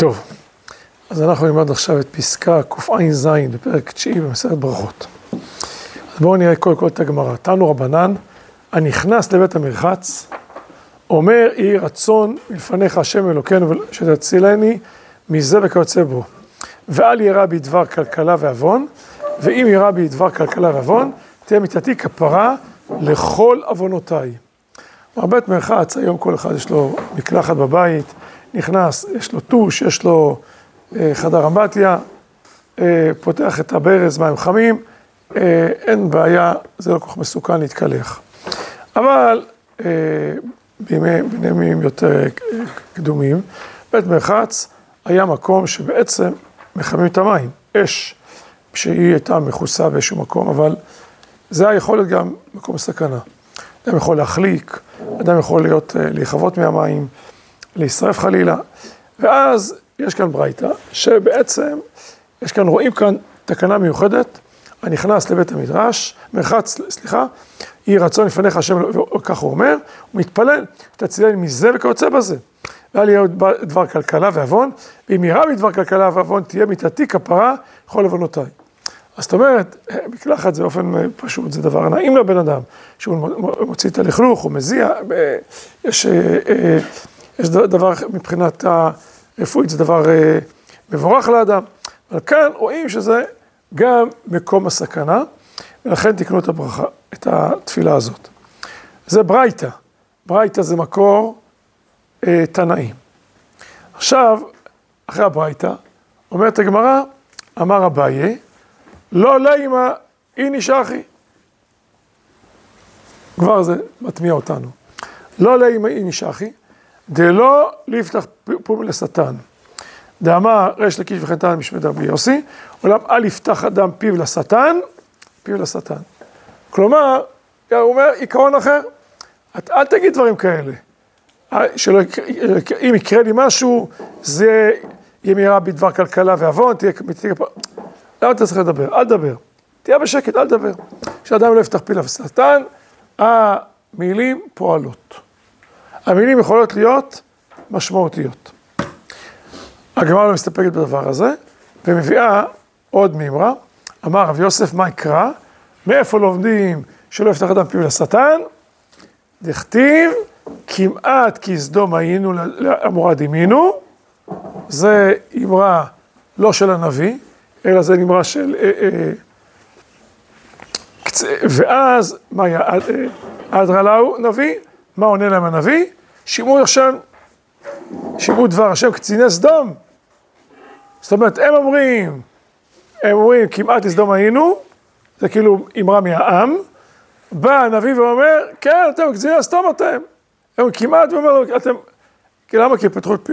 טוב, אז אנחנו נלמד עכשיו את פסקה קע"ז בפרק תשיעי במסכת ברכות. אז בואו נראה קודם כל את הגמרא. תנו רבנן, הנכנס לבית המרחץ, אומר יהי רצון מלפניך השם אלוקינו שתצילני מזה וכיוצא בו. ואל ירא בי דבר כלכלה ועוון, ואם ירא בי דבר כלכלה ועוון, תהיה מיתתי כפרה לכל עוונותיי. בית מרחץ, היום כל אחד יש לו מקלחת בבית, נכנס, יש לו טוש, יש לו אה, חדר אמבטיה, אה, פותח את הברז, מים חמים, אה, אין בעיה, זה לא כל כך מסוכן להתקלח. אבל בימי, בימים יותר קדומים, בית מרחץ היה מקום שבעצם מחממים את המים, אש, שהיא הייתה מכוסה באיזשהו מקום, אבל זה היה יכול להיות גם מקום סכנה. אדם יכול להחליק, אדם יכול להיות, להיכבות מהמים, להישרף חלילה. ואז יש כאן ברייתא, שבעצם, יש כאן, רואים כאן תקנה מיוחדת, הנכנס לבית המדרש, מרחץ, סליחה, יהי רצון לפניך השם, כך הוא אומר, הוא מתפלל, תצילני מזה וכיוצא בזה. ואל יהיה דבר כלכלה ועוון, ואם יראה מדבר כלכלה ועוון, תהיה מיתתי כפרה כל עוונותיי. אז זאת אומרת, מקלחת זה באופן פשוט, זה דבר נעים לבן אדם, שהוא מוציא את הלכלוך, הוא מזיע, יש, יש דבר מבחינת הרפואית, זה דבר מבורך לאדם, אבל כאן רואים שזה גם מקום הסכנה, ולכן תקנו את הברכה, את התפילה הזאת. זה ברייתא, ברייתא זה מקור אה, תנאים. עכשיו, אחרי הברייתא, אומרת הגמרא, אמר אביי, לא לימה איני שחי. כבר זה מטמיע אותנו. לא לימה איני שחי, דלא ליפתח פום לשטן. דאמר ריש לקיש וחנתן משמד רבי יוסי, עולם אל יפתח אדם פיו לשטן, פיו לשטן. כלומר, הוא אומר עיקרון אחר, את אל תגיד דברים כאלה. שלא, אם יקרה לי משהו, זה יהיה מהירה בדבר כלכלה ועוון, תהיה מתיק... למה אתה צריך לדבר? אל תדבר. תהיה בשקט, אל תדבר. כשאדם לא יפתח פילה ושטן, המילים פועלות. המילים יכולות להיות משמעותיות. הגמרא לא מסתפקת בדבר הזה, ומביאה עוד מימרה, אמר רב יוסף, מה יקרא? מאיפה לומדים שלא יפתח אדם פיו לשטן? דכתיב, כמעט כסדום היינו לעמורה דימינו, זה אמרה לא של הנביא, אלא זה אמרה של... אה, אה, ואז, מה היה? אדרלאו נביא, מה עונה להם הנביא? שמעו השם, שמעו דבר השם קציני סדום. זאת אומרת, הם אומרים, הם אומרים, כמעט לסדום היינו, זה כאילו אמרה מהעם, בא הנביא ואומר, כן, אתם קציני סדום אתם. הם כמעט ואומר, אתם, למה? כי פתחו את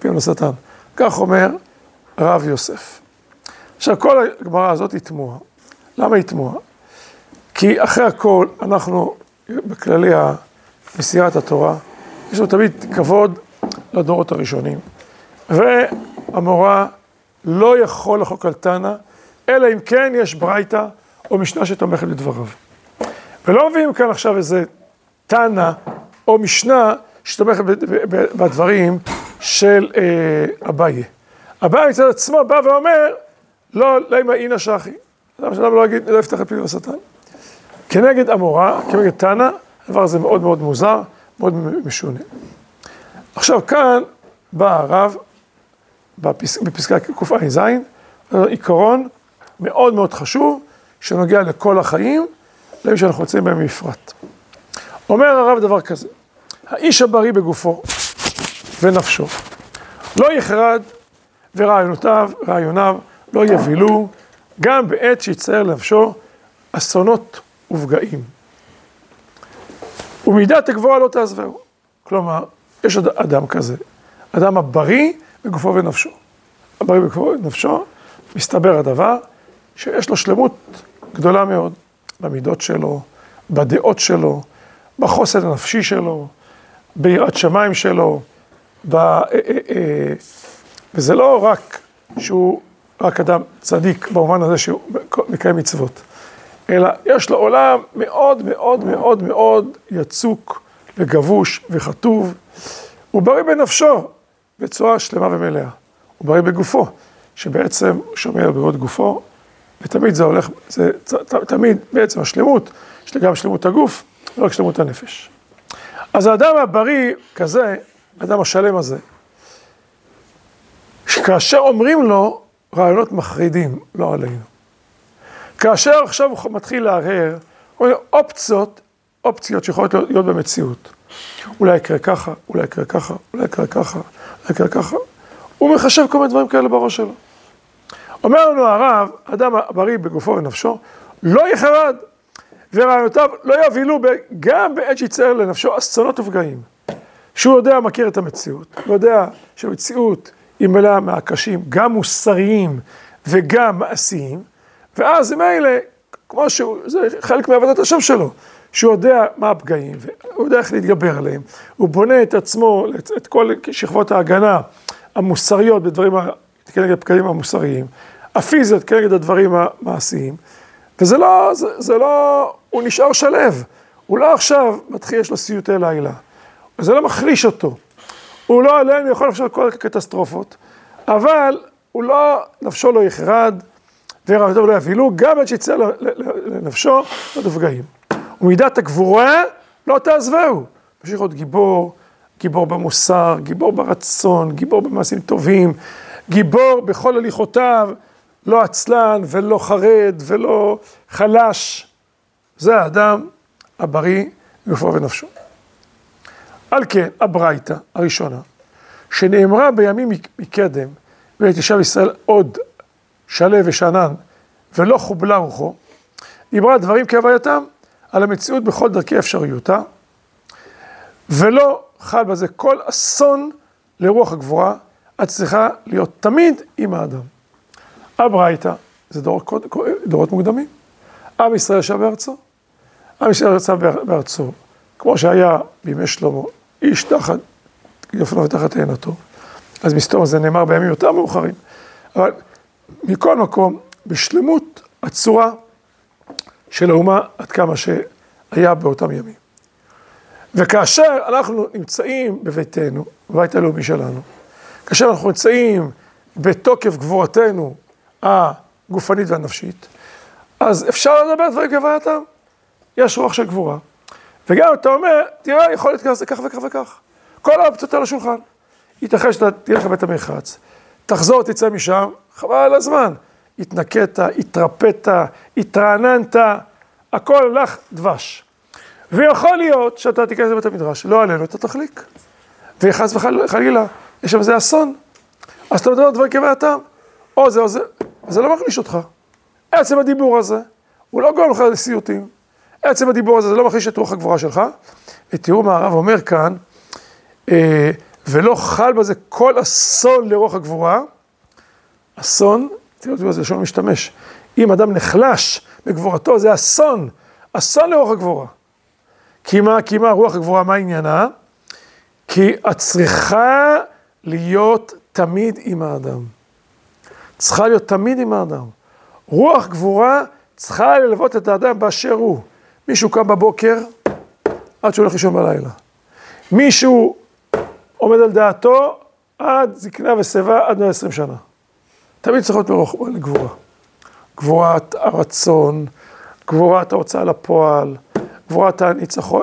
פיהם לשטן. כך אומר הרב יוסף. עכשיו, כל הגמרא הזאת היא תמוהה. למה היא תמוהה? כי אחרי הכל, אנחנו, בכללי מסירת התורה, יש לנו תמיד כבוד לדורות הראשונים. והמורה לא יכול לחוק על תנא, אלא אם כן יש ברייתא או משנה שתומכת בדבריו. ולא מביאים כאן עכשיו איזה תנא או משנה שתומכת בדברים של אה, אביי. אביי מצד עצמו בא ואומר, לא, למה אינה שחי. שאדם לא יגיד, לא יפתח את פיו לשטן. כנגד אמורה, כנגד תנא, הדבר הזה מאוד מאוד מוזר, מאוד משונה. עכשיו כאן בא הרב, בפס... בפסקה קע"ז, עיקרון מאוד מאוד חשוב, שנוגע לכל החיים, למי שאנחנו נמצאים בהם בפרט. אומר הרב דבר כזה, האיש הבריא בגופו ונפשו, לא יחרד ורעיונותיו, רעיוניו לא יבילו, גם בעת שיצייר לנפשו אסונות ופגעים. ומידת הגבוהה לא תעזבהו. כלומר, יש עוד אדם כזה, אדם הבריא בגופו ונפשו. הבריא בגופו ונפשו, מסתבר הדבר שיש לו שלמות גדולה מאוד במידות שלו, בדעות שלו, בחוסן הנפשי שלו, ביראת שמיים שלו, ב... אה, אה, אה, וזה לא רק שהוא רק אדם צדיק במובן הזה שהוא מקיים מצוות, אלא יש לו עולם מאוד מאוד מאוד מאוד יצוק וגבוש וכתוב, הוא בריא בנפשו, בצורה שלמה ומלאה. הוא בריא בגופו, שבעצם שומר על בריאות גופו, ותמיד זה הולך, זה תמיד בעצם השלמות, יש לי גם שלמות הגוף, לא רק שלמות הנפש. אז האדם הבריא כזה, האדם השלם הזה, שכאשר אומרים לו רעיונות מחרידים, לא עלינו. כאשר עכשיו הוא מתחיל להרהר, אופציות, אופציות שיכולות להיות במציאות. אולי יקרה ככה, אולי יקרה ככה, אולי יקרה ככה, אולי יקרה ככה. הוא מחשב כל מיני דברים כאלה בראש שלו. אומר לנו הרב, אדם בריא בגופו ונפשו, לא יחרד, ורעיונותיו לא יבהילו גם בעת שיצייר לנפשו אסונות ופגעים. שהוא יודע, מכיר את המציאות, הוא יודע שהמציאות היא מלאה מהקשים, גם מוסריים וגם מעשיים, ואז עם אלה, כמו שהוא, זה חלק מעבודת השם שלו, שהוא יודע מה הפגעים, והוא יודע איך להתגבר עליהם, הוא בונה את עצמו, את כל שכבות ההגנה המוסריות בדברים, כנגד הפגעים המוסריים, הפיזיות כנגד הדברים המעשיים, וזה לא, זה, זה לא, הוא נשאר שלו, הוא לא עכשיו מתחיל, יש לו סיוטי לילה, זה לא מחליש אותו, הוא לא עלינו, יכול לחשוב כל הקטסטרופות, אבל הוא לא, נפשו לא יחרד, ורעיונותיו לא יבהילו, גם עד שיצא לנפשו, לא תפגעים. ומידת הגבורה לא תעזבהו. ממשיך להיות גיבור, גיבור במוסר, גיבור ברצון, גיבור במעשים טובים, גיבור בכל הליכותיו, לא עצלן ולא חרד ולא חלש. זה האדם הבריא גופו ונפשו. על כן, הברייתא הראשונה, שנאמרה בימים מקדם, ותשב ישראל עוד שלו ושאנן, ולא חובלה רוחו, דיברה דברים כהווייתם על המציאות בכל דרכי אפשריותה, ולא חל בזה כל אסון לרוח הגבורה, את צריכה להיות תמיד עם האדם. הברייתא, זה דור, דורות מוקדמים. עם ישראל ישב בארצו. עם ישראל יצא בארצו, כמו שהיה בימי שלמה, איש תחת יופנו ותחת תאנתו. אז מסתום זה נאמר בימים יותר מאוחרים. אבל מכל מקום, בשלמות הצורה של האומה עד כמה שהיה באותם ימים. וכאשר אנחנו נמצאים בביתנו, בבית הלאומי שלנו, כאשר אנחנו נמצאים בתוקף גבורתנו הגופנית והנפשית, אז אפשר לדבר דברים כהווייתם. יש רוח של גבורה. וגם אתה אומר, תראה, יכול להיות כך וכך וכך. כל האופציות על השולחן. ייתכן שאתה תלך לבית המרחץ, תחזור, תצא משם, חבל על הזמן. התנקית, התרפאת, התרעננת, הכל לך דבש. ויכול להיות שאתה תיכנס לבית המדרש, לא עלינו, אתה תחליק. וחס וחלילה, יש שם איזה אסון. אז אתה מדבר דברים כבעתם, או זה או זה, זה לא מחליש אותך. עצם הדיבור הזה, הוא לא גורם לך לסיוטים. עצם הדיבור הזה, זה לא מחליש את רוח הגבורה שלך. ותראו מה הרב אומר כאן, אה, ולא חל בזה כל אסון לרוח הגבורה. אסון, תראו איזה לשון משתמש. אם אדם נחלש בגבורתו, זה אסון, אסון לרוח הגבורה. כי מה, כי מה רוח הגבורה, מה עניינה? כי את צריכה להיות תמיד עם האדם. צריכה להיות תמיד עם האדם. רוח גבורה צריכה ללוות את האדם באשר הוא. מישהו קם בבוקר, עד שהוא הולך לישון בלילה. מישהו עומד על דעתו עד זקנה ושיבה עד 120 שנה. תמיד צריך להיות מרוך לגבורה. גבורת הרצון, גבורת ההוצאה לפועל, גבורת הניצחון,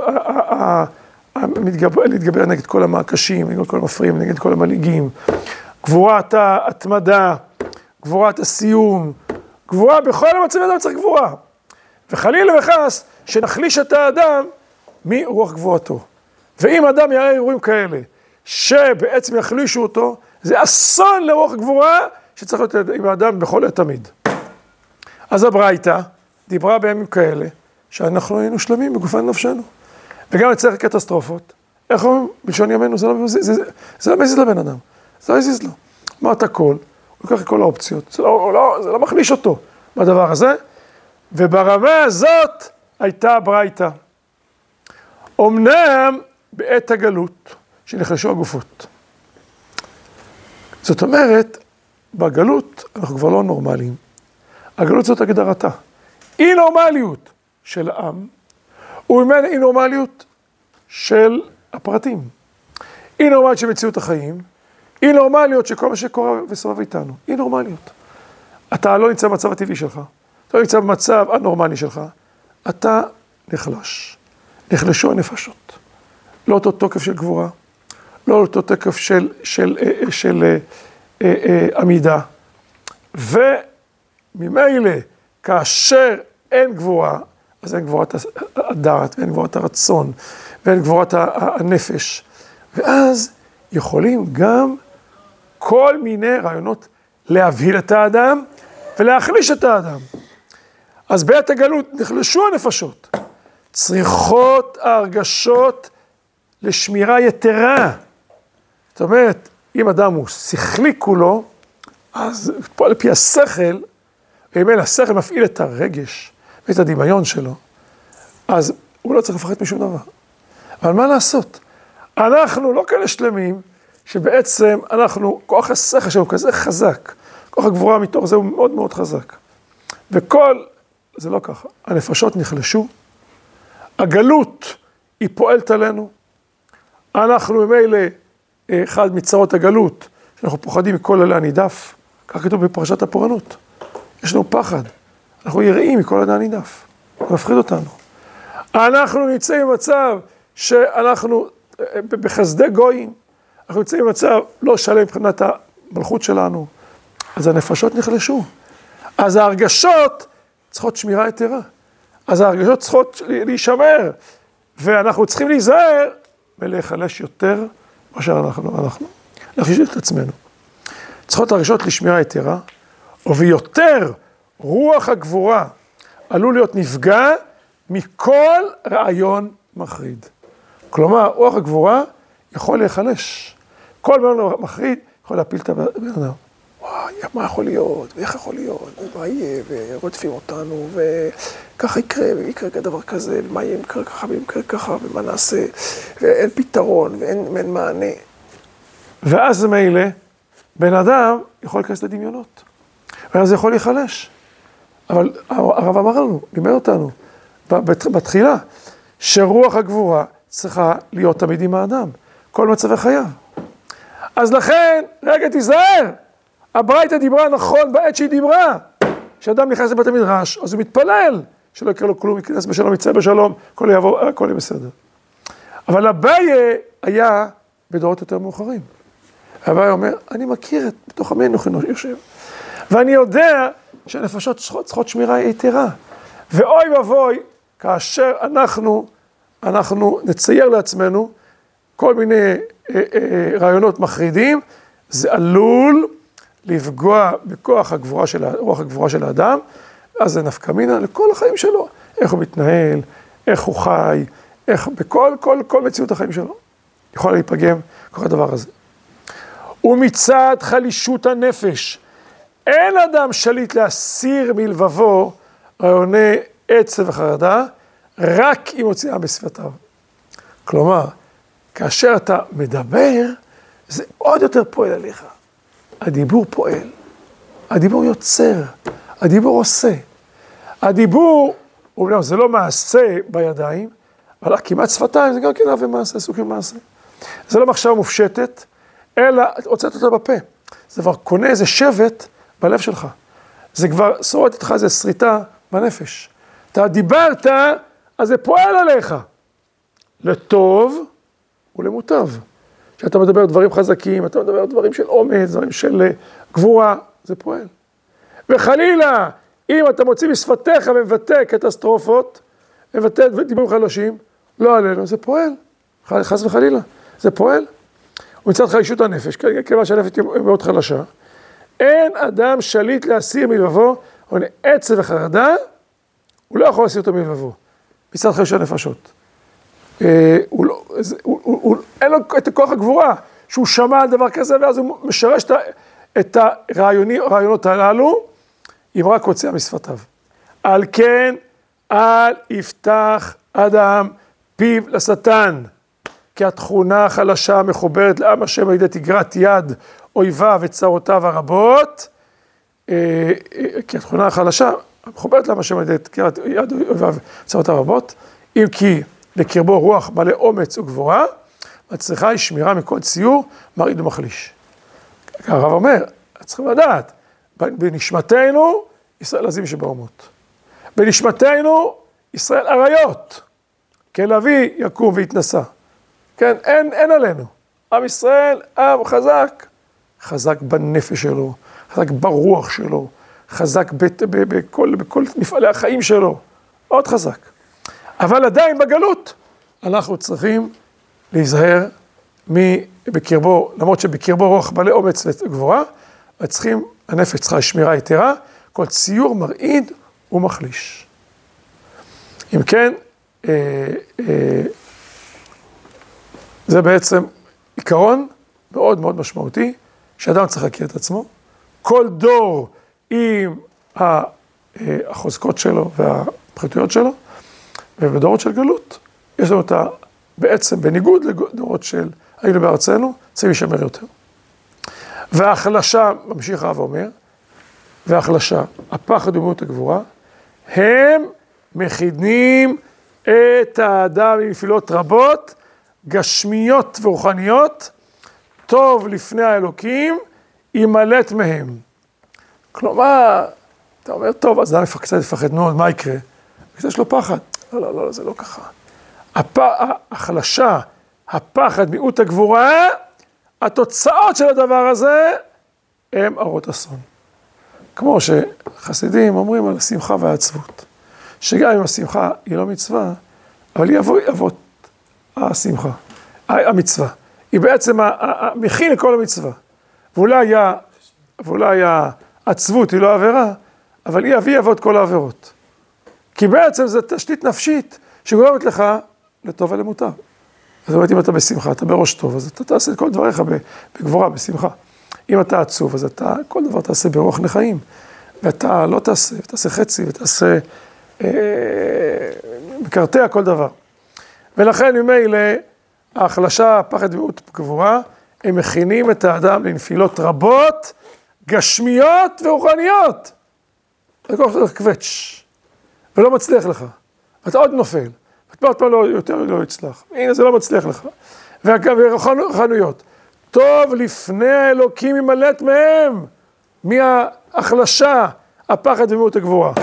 להתגבר נגד כל המעקשים, נגד כל המפריעים, נגד כל המנהיגים, גבורת ההתמדה, גבורת הסיום, גבורה בכל המצבים אדם צריך גבורה. וחלילה וחס, שנחליש את האדם מרוח גבורתו. ואם אדם יראה אירועים כאלה, שבעצם יחלישו אותו, זה אסון לרוח גבורה שצריך להיות עם האדם בכל עת תמיד. אז הברייתא דיברה בימים כאלה, שאנחנו היינו שלמים בגופן נפשנו. וגם לצריך קטסטרופות. איך אומרים? בלשון ימינו זה לא מזיז, זה, זה, זה לא מזיז לבן אדם, זה לא מזיז לו. אמרת הכל, הוא לוקח את כל האופציות, זה לא, לא, זה לא מחליש אותו בדבר הזה, וברמה הזאת הייתה הברייתא. אמנם בעת הגלות, שנחלשו הגופות. זאת אומרת, בגלות אנחנו כבר לא נורמליים. הגלות זאת הגדרתה. אי נורמליות של העם, וממנה אי נורמליות של הפרטים. אי נורמליות של מציאות החיים, אי נורמליות שכל מה שקורה וסובב איתנו, אי נורמליות. אתה לא נמצא במצב הטבעי שלך, אתה לא נמצא במצב הנורמלי שלך, אתה נחלש. נחלשו הנפשות. לא אותו תוקף של גבורה, לא אותו תוקף של, של, של, של, של אה, אה, אה, עמידה. וממילא, כאשר אין גבורה, אז אין גבורת הדעת, ואין גבורת הרצון, ואין גבורת הנפש. ואז יכולים גם כל מיני רעיונות להבהיל את האדם ולהחליש את האדם. אז בעת הגלות נחלשו הנפשות, צריכות ההרגשות לשמירה יתרה. זאת אומרת, אם אדם הוא שכלי כולו, אז פועל לפי השכל, ואם אין השכל מפעיל את הרגש ואת הדמיון שלו, אז הוא לא צריך לפחד משום דבר. אבל מה לעשות? אנחנו לא כאלה שלמים, שבעצם אנחנו, כוח השכל שלנו כזה חזק, כוח הגבורה מתוך זה הוא מאוד מאוד חזק. וכל, זה לא ככה, הנפשות נחלשו, הגלות היא פועלת עלינו, אנחנו ממילא אחד מצרות הגלות, שאנחנו פוחדים מכל אלה הנידף, כך כתוב בפרשת הפורענות. יש לנו פחד, אנחנו יראים מכל אלה הנידף, הוא מפחיד אותנו. אנחנו נמצאים במצב שאנחנו בחסדי גויים, אנחנו נמצאים במצב לא שלם מבחינת המלכות שלנו, אז הנפשות נחלשו. אז ההרגשות צריכות שמירה יתרה. אז ההרגשות צריכות להישמר, ואנחנו צריכים להיזהר ולהיחלש יותר מאשר אנחנו, אנחנו, להחליש את עצמנו. צריכות הרגשות לשמירה יתרה, וביותר רוח הגבורה עלול להיות נפגע מכל רעיון מחריד. כלומר, רוח הגבורה יכול להיחלש. כל דבר מחריד יכול להפיל את הבן אדם. וואי, מה יכול להיות, ואיך יכול להיות, ומה יהיה, ורודפים אותנו, וככה יקרה, ויקרה דבר כזה, ומה יהיה אם יקרה ככה, ואם יקרה ככה, ומה נעשה, ואין פתרון, ואין, ואין מענה. ואז מילא, בן אדם יכול להיכנס לדמיונות, ואז זה יכול להיחלש. אבל הרב אמר לנו, לימד אותנו, בתחילה, שרוח הגבורה צריכה להיות תמיד עם האדם, כל מצבי חייו. אז לכן, רגע תיזהר, הברייתא דיברה נכון בעת שהיא דיברה. כשאדם נכנס לבית המדרש, אז הוא מתפלל, שלא יקרה לו כלום, ייכנס בשלום, יצא בשלום, הכל יעבור, הכל יהיה בסדר. אבל אביי היה בדורות יותר מאוחרים. אביי אומר, אני מכיר את, בתוך עמי אנוכי יושב, ואני יודע שהנפשות צריכות, צריכות שמירה יתרה. ואוי ואבוי, כאשר אנחנו, אנחנו נצייר לעצמנו כל מיני אה, אה, רעיונות מחרידים, זה עלול לפגוע בכוח הגבורה של, רוח הגבורה של האדם, אז זה נפקא מינה לכל החיים שלו, איך הוא מתנהל, איך הוא חי, איך, בכל כל, כל מציאות החיים שלו. יכול להיפגם כל הדבר הזה. ומצד חלישות הנפש, אין אדם שליט להסיר מלבבו רעיוני עצב וחרדה, רק אם הוציאה בשפתיו. כלומר, כאשר אתה מדבר, זה עוד יותר פועל עליך. הדיבור פועל, הדיבור יוצר, הדיבור עושה. הדיבור, אומנם זה לא מעשה בידיים, אבל כמעט שפתיים זה גם כן אבי מעשה, סוג של מעשה. זה לא מחשבה מופשטת, אלא הוצאת אותה בפה. זה כבר קונה איזה שבט בלב שלך. זה כבר שורט איתך איזה שריטה בנפש. אתה דיברת, אז זה פועל עליך. לטוב ולמוטב. כשאתה מדבר דברים חזקים, אתה מדבר דברים של אומץ, דברים של אה, גבורה, זה פועל. וחלילה, אם אתה מוציא משפתיך ומבטא קטסטרופות, מבטא דיבורים חלשים, לא עלינו, זה פועל. חס וחלילה, זה פועל. ומצד חלישות הנפש, כיוון שהנפש היא מאוד חלשה, אין אדם שליט להסיר מלבבו, או עצב וחרדה, הוא לא יכול להסיר אותו מלבבו, מצד חלישות הנפשות. אין לו את כוח הגבורה, שהוא שמע על דבר כזה, ואז הוא משרש את הרעיונות הללו, אם רק הוצאה משפתיו. על כן, אל יפתח אדם פיו לשטן, כי התכונה החלשה המחוברת לעם השם על ידי תגרת יד אויביו וצרותיו הרבות, אה, אה, כי התכונה החלשה המחוברת לעם השם על ידי תגרת יד אויביו וצרותיו הרבות, אם כי בקרבו רוח מלא אומץ וגבורה, מצריכה היא שמירה מכל ציור, מרעיד ומחליש. הרב אומר, צריכים לדעת, בנשמתנו, ישראל עזים שבאומות. בנשמתנו, ישראל אריות. אבי יקום ויתנשא. כן, אין, אין עלינו. עם ישראל, עם חזק. חזק בנפש שלו, חזק ברוח שלו, חזק בכל, בכל מפעלי החיים שלו. מאוד חזק. אבל עדיין בגלות, אנחנו צריכים להיזהר בקרבו, למרות שבקרבו רוח מלא אומץ וגבורה, וצריכים, הנפש צריכה שמירה יתרה, כל ציור מרעיד ומחליש. אם כן, אה, אה, זה בעצם עיקרון מאוד מאוד משמעותי, שאדם צריך להכיר את עצמו. כל דור עם אה, החוזקות שלו והפחיתויות שלו, ובדורות של גלות, יש לנו את ה... בעצם, בניגוד לדורות של היינו בארצנו, צריכים להישמר יותר. וההחלשה, ממשיך הרב אומר, וההחלשה, הפחד ומיעוט הגבורה, הם מכינים את האדם מנפילות רבות, גשמיות ורוחניות, טוב לפני האלוקים, יימלט מהם. כלומר, אתה אומר, טוב, אז אדם קצת יפחד מאוד, מה יקרה? יש לו פחד. לא, לא, לא, זה לא ככה. הפ... ההחלשה, הפחד, מיעוט הגבורה, התוצאות של הדבר הזה הם הרות אסון. כמו שחסידים אומרים על השמחה והעצבות, שגם אם השמחה היא לא מצווה, אבל היא אבות, אבות השמחה, המצווה. היא בעצם מכין לכל המצווה. ואולי העצבות היא לא עבירה, אבל היא אבי אבות כל העבירות. כי בעצם זו תשתית נפשית שגורמת לך לטוב ולמוטב. זאת אומרת, אם אתה בשמחה, אתה בראש טוב, אז אתה תעשה את כל דבריך בגבורה, בשמחה. אם אתה עצוב, אז אתה, כל דבר תעשה ברוח נחיים. ואתה לא תעשה, ותעשה חצי, ותעשה, אה, מקרטע כל דבר. ולכן ממילא, ההחלשה, הפחד ומיעוט גבורה, הם מכינים את האדם לנפילות רבות, גשמיות ורוחניות. זה כל כך קווץ', ולא מצליח לך. אתה עוד נופל. עוד פעם לא, יותר לא יצלח. הנה, זה לא מצליח לך. ורוחנויות. טוב לפני האלוקים ימלט מהם, מההחלשה, הפחד ומיעוט הגבורה.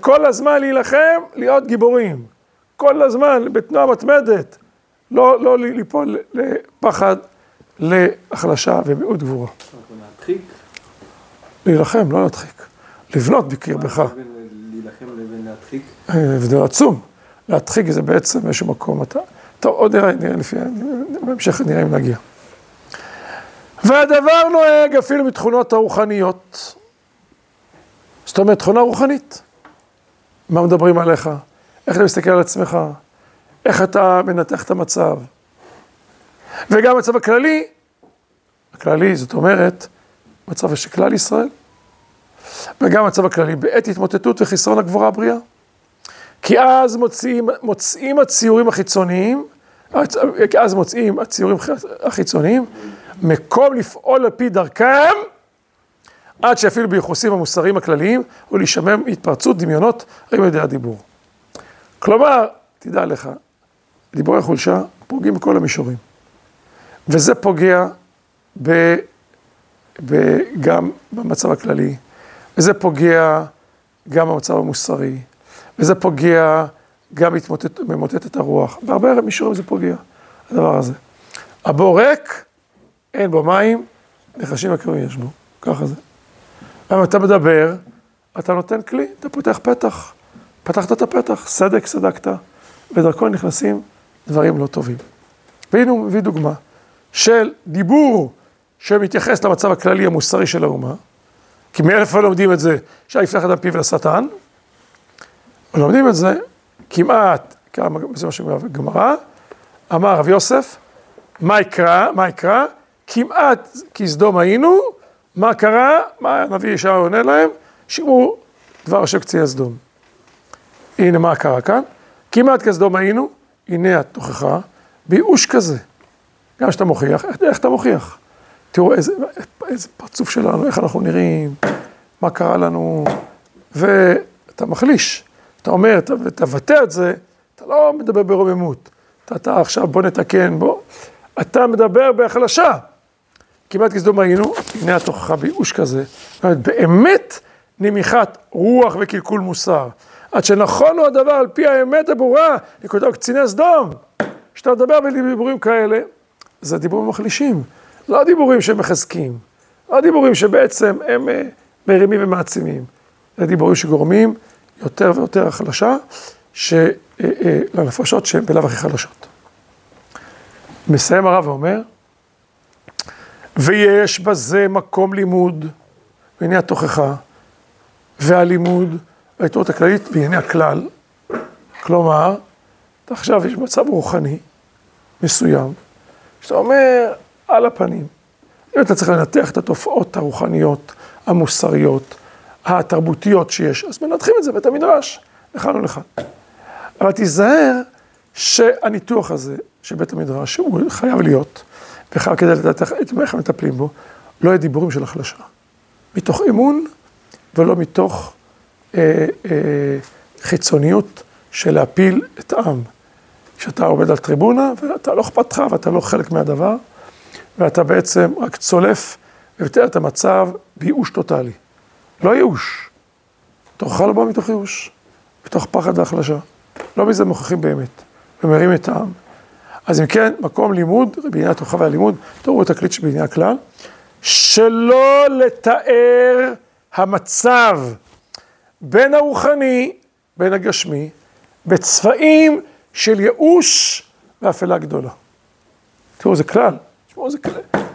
כל הזמן להילחם, להיות גיבורים. כל הזמן, בתנועה מתמדת. לא, לא ליפול לפחד, להחלשה ומיעוט גבורה. להדחיק? להילחם, לא להדחיק. לבנות בקרבך. להילחם לבין להדחיק? הבדל עצום. להדחיק זה בעצם באיזשהו מקום אתה... טוב, עוד נראה, נראה לפי... בהמשך נראה אם נגיע. והדבר נוהג אפילו מתכונות הרוחניות. זאת אומרת, תכונה רוחנית. מה מדברים עליך? איך אתה מסתכל על עצמך? איך אתה מנתח את המצב? וגם המצב הכללי, הכללי, זאת אומרת, מצב של כלל ישראל, וגם המצב הכללי בעת התמוטטות וחסרון הגבורה הבריאה. כי אז מוצאים, מוצאים הציורים החיצוניים, אז מוצאים הציורים החיצוניים, מקום לפעול על פי דרכם, עד שאפילו ביחוסים המוסריים הכלליים, הוא להישמם התפרצות דמיונות על ידי הדיבור. כלומר, תדע לך, דיבורי חולשה פוגעים בכל המישורים. וזה פוגע ב, ב, גם במצב הכללי, וזה פוגע גם במצב המוסרי, וזה פוגע, גם ממוטט את הרוח. בהרבה מישורים זה פוגע, הדבר הזה. הבור ריק, אין בו מים, נחשים עקרים יש בו, ככה זה. אם אתה מדבר, אתה נותן כלי, אתה פותח פתח. פתחת את הפתח, סדק סדקת, ודרכו נכנסים דברים לא טובים. והנה הוא מביא דוגמה של דיבור שמתייחס למצב הכללי המוסרי של האומה, כי מאיפה לומדים את זה? אפשר לפתח את הפיו לשטן, לומדים את זה כמעט, זה מה שאומר בגמרא, אמר רב יוסף, מה יקרא, מה יקרא? כמעט כסדום היינו, מה קרה? מה הנביא ישעיה עונה להם? שמעו דבר השם קציני סדום. הנה מה קרה כאן? כמעט כסדום היינו, הנה התוכחה, בייאוש כזה. גם כשאתה מוכיח, איך אתה מוכיח? תראו איזה, איזה פרצוף שלנו, איך אנחנו נראים, מה קרה לנו, ואתה מחליש. אתה אומר, תבטא את זה, אתה לא מדבר ברוממות. אתה, אתה עכשיו, בוא נתקן, בוא. אתה מדבר בהחלשה. כמעט כסדום ראינו, הנה התוכחה בייאוש כזה, באמת נמיכת רוח וקלקול מוסר. עד שנכון הוא הדבר על פי האמת הברורה, לכותב קציני סדום. כשאתה מדבר בדיבורים כאלה, זה דיבורים מחלישים, לא דיבורים שמחזקים, לא דיבורים שבעצם הם אה, מרימים ומעצימים, זה דיבורים שגורמים יותר ויותר החלשה ש... אה, אה, לנפשות שהן בלאו הכי חלשות. מסיים הרב ואומר, ויש בזה מקום לימוד, בענייני התוכחה, והלימוד, וההתעוררות הכללית בענייני הכלל. כלומר, עכשיו יש מצב רוחני מסוים, שאתה אומר, על הפנים. אם אתה צריך לנתח את התופעות הרוחניות, המוסריות, התרבותיות שיש, אז מנתחים את זה בית המדרש, לכאן ולכאן. אבל תיזהר שהניתוח הזה של בית המדרש, שהוא חייב להיות, וחייב כדי לדעת איך מטפלים בו, לא יהיה דיבורים של החלשה. מתוך אמון ולא מתוך אה, אה, חיצוניות של להפיל את העם. כשאתה עומד על טריבונה, ואתה לא אכפת לך ואתה לא חלק מהדבר, ואתה בעצם רק צולף ומתאר את המצב בייאוש טוטאלי. לא ייאוש. תוכך לא בא מתוך ייאוש, מתוך פחד והחלשה. לא מזה מוכיחים באמת, ומרים את העם. אז אם כן, מקום לימוד, בעניין התוכה והלימוד, תראו את הקליט שבעניין הכלל, שלא לתאר המצב בין הרוחני, בין הגשמי, בצבעים של ייאוש ואפלה גדולה. תראו, זה כלל, תשמעו, זה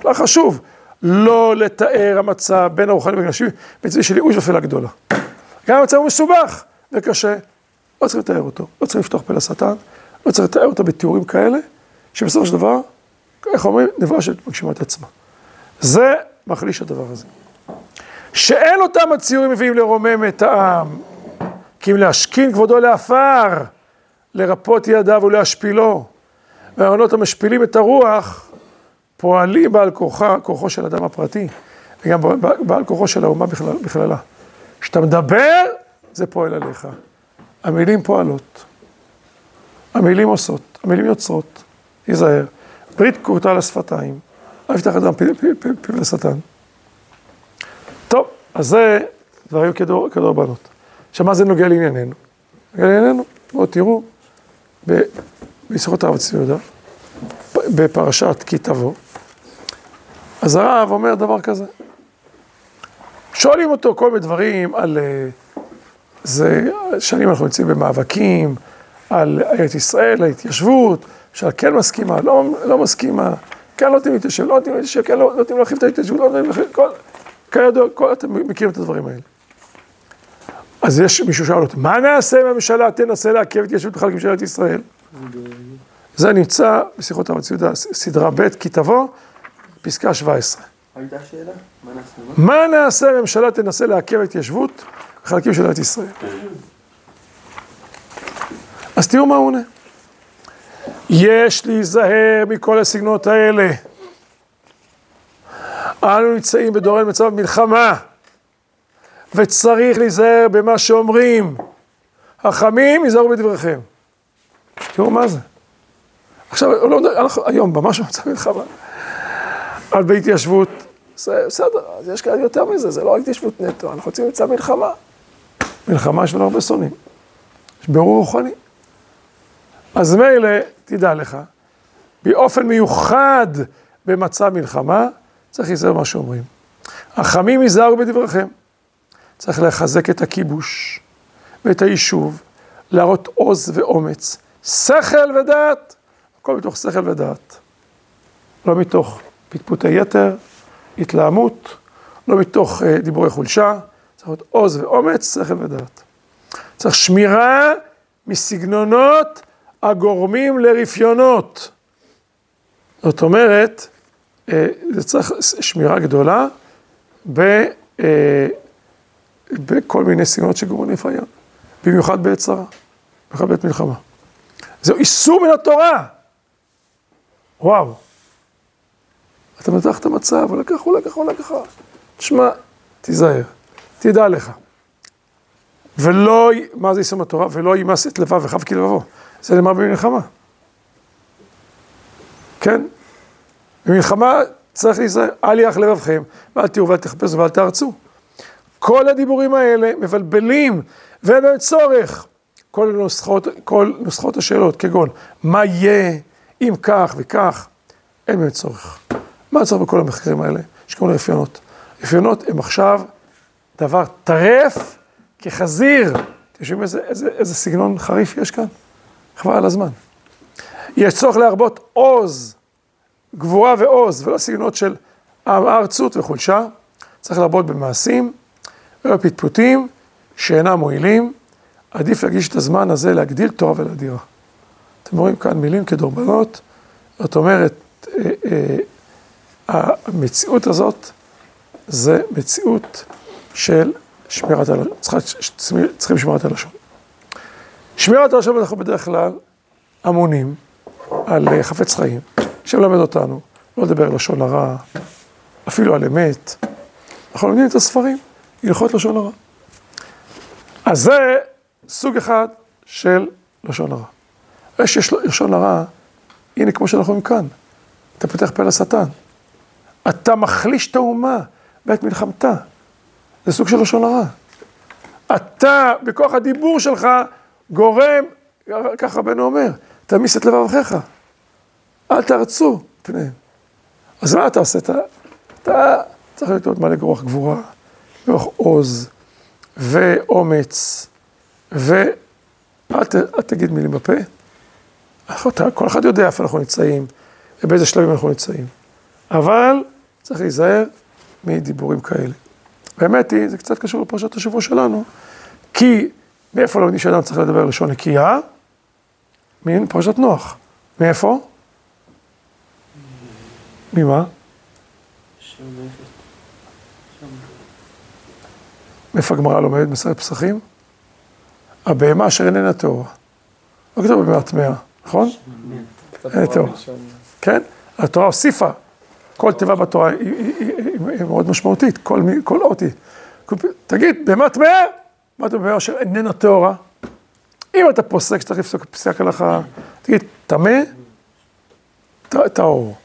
כלל, חשוב. לא לתאר המצב בין הרוחני והגשמי בצבעים של ייאוש ואפלה גדולה. גם המצב הוא מסובך וקשה, לא צריך לתאר אותו, לא צריך לפתוח פה לשטן, לא צריך לתאר אותו בתיאורים כאלה, שבסופו של דבר, איך אומרים, נבואה שמגשימה את עצמה. זה מחליש הדבר הזה. שאין אותם הציורים מביאים לרומם את העם, כי אם להשכין כבודו לעפר, לרפות ידיו ולהשפילו, והרעיונות המשפילים את הרוח, פועלים בעל כוחה, כוחו של אדם הפרטי, וגם בעל כוחו של האומה בכלל, בכללה. כשאתה מדבר, זה פועל עליך. המילים פועלות, המילים עושות, המילים יוצרות, תיזהר. ברית כורתה על השפתיים, אל יפתח אדם פיו לשטן. טוב, אז זה דברים כדור בנות. עכשיו, מה זה נוגע לענייננו? נוגע לענייננו, בואו תראו, בשיחות הרב צבי יהודה, בפרשת כי תבוא, אז הרב אומר דבר כזה. שואלים אותו כל מיני דברים על... אה, זה שנים אנחנו נמצאים במאבקים על ארץ ישראל, ההתיישבות, אפשר כן מסכימה, לא, לא מסכימה, כן לא נותנים להתיישב, לא נותנים להתיישב, כן לא נותנים להרחיב את ההתיישבות, לא נותנים להרחיב, כל, כידוע, כל, אתם מכירים את הדברים האלה. אז יש מישהו שאל אותי, מה נעשה אם הממשלה תנסה לעכב התיישבות בחלקים של ארץ ישראל? זה נמצא בשיחות הרב ציודה, סדרה ב', כי תבוא, פסקה 17. הייתה שאלה? מה נעשה? מה נעשה הממשלה תנסה לעכב התיישבות בחלקים של ארץ ישראל? אז תראו מה הוא עונה. יש להיזהר מכל הסגנונות האלה. אנו נמצאים בדורנו מצב מלחמה, וצריך להיזהר במה שאומרים. חכמים, היזהרו בדבריכם. תראו מה זה. עכשיו, לא, אנחנו היום ממש במצב מלחמה. אבל בהתיישבות, זה בסדר, אז יש כאלה יותר מזה, זה לא התיישבות נטו, אנחנו יוצאים למצב מלחמה. מלחמה יש לנו הרבה שונאים. יש בירור רוחני. אז מילא, תדע לך, באופן מיוחד במצב מלחמה, צריך להיזהר מה שאומרים. החכמים ייזהרו בדבריכם. צריך לחזק את הכיבוש ואת היישוב, להראות עוז ואומץ, שכל ודעת, הכל מתוך שכל ודעת. לא מתוך פטפוטי יתר, התלהמות, לא מתוך uh, דיבורי חולשה, צריך להיות עוז ואומץ, שכל ודעת. צריך שמירה מסגנונות הגורמים לרפיונות. זאת אומרת, אה, זה צריך שמירה גדולה ב, אה, בכל מיני סגנונות שגורמים לפעמים, במיוחד בעת צרה, במיוחד בעת מלחמה. זהו איסור מן התורה. וואו. אתה מתח את המצב, אולי ככה, אולי ככה, אולי ככה. תשמע, תיזהר, תדע לך. ולא, מה זה איסור מהתורה? ולא יימס את לבב וחב כלבבו. זה נאמר במלחמה. כן? במלחמה צריך להיזהר, אל יח לבבכם, ואל תראו ואל תחפשו ואל תארצו. כל הדיבורים האלה מבלבלים, ואין בהם צורך. כל נוסחות, כל נוסחות השאלות, כגון, מה יהיה אם כך וכך, אין בהם צורך. מה הצורך בכל המחקרים האלה? שקוראים לאפיונות. אפיונות הם עכשיו דבר טרף כחזיר. אתם שומעים איזה, איזה, איזה סגנון חריף יש כאן? חבל על הזמן. יש צורך להרבות עוז, גבורה ועוז, ולא סגנונות של ארצות וחולשה. צריך להרבות במעשים ובפטפוטים שאינם מועילים. עדיף להגיש את הזמן הזה להגדיל תורה ולהדירה. אתם רואים כאן מילים כדורבנות, זאת אומרת, אה, אה, המציאות הזאת זה מציאות של שמירת הלשון, צריכים שמירת הלשון. שמירת הלשון אנחנו בדרך כלל אמונים על אה, חפץ חיים, שמלמד אותנו לא לדבר לשון הרע, אפילו על אמת. אנחנו לומדים את הספרים, הלכות לשון הרע. אז זה סוג אחד של לשון הרע. יש לשון הרע, הנה כמו שאנחנו רואים כאן, אתה פותח פה לשטן. אתה מחליש את האומה בעת מלחמתה. זה סוג של לשון הרע. אתה, בכוח הדיבור שלך, גורם, ככה רבנו אומר, תמיס את לבבכיך. אל תרצו פניהם. אז מה אתה עושה? אתה, אתה צריך להיות מלא רוח גבורה, רוח עוז, ואומץ, ואל תגיד מילים בפה. כל אחד יודע איפה אנחנו נמצאים, ובאיזה שלבים אנחנו נמצאים. אבל צריך להיזהר מדיבורים כאלה. באמת היא, זה קצת קשור לפרשת השבוע שלנו, כי מאיפה לומדים שאדם צריך לדבר לשון נקייה? מן פרשת נוח. מאיפה? ממה? מאיפה הגמרא לומדת מסרט פסחים? הבהמה אשר איננה טהורה. לא כתוב בבהמה טמאה, נכון? אין טהורה. כן? התורה הוסיפה כל תיבה בתורה היא מאוד משמעותית, כל אות היא. תגיד, בהמה טמאה? מה אתה אומר אשר איננה טהורה? אם אתה פוסק שצריך לפסוק פסק הלכה, תגיד, טמא, טהור,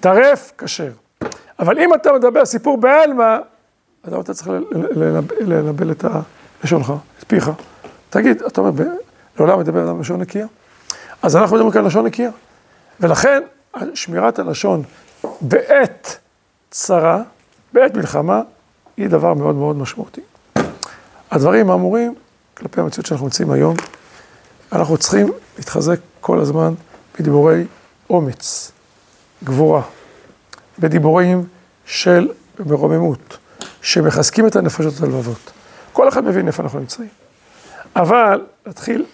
טרף, כשר. אבל אם אתה מדבר סיפור בעלמא, אז אתה צריך לנבל את לשונך, את פיך. תגיד, אתה אומר, לעולם מדבר על לשון נקייה? אז אנחנו מדברים כאן לשון נקייה. ולכן, שמירת הלשון בעת צרה, בעת מלחמה, היא דבר מאוד מאוד משמעותי. הדברים האמורים, כלפי המציאות שאנחנו נמצאים היום, אנחנו צריכים להתחזק כל הזמן בדיבורי אומץ, גבורה, בדיבורים של מרוממות, שמחזקים את הנפשות הלבבות. כל אחד מבין איפה אנחנו נמצאים. אבל להתחיל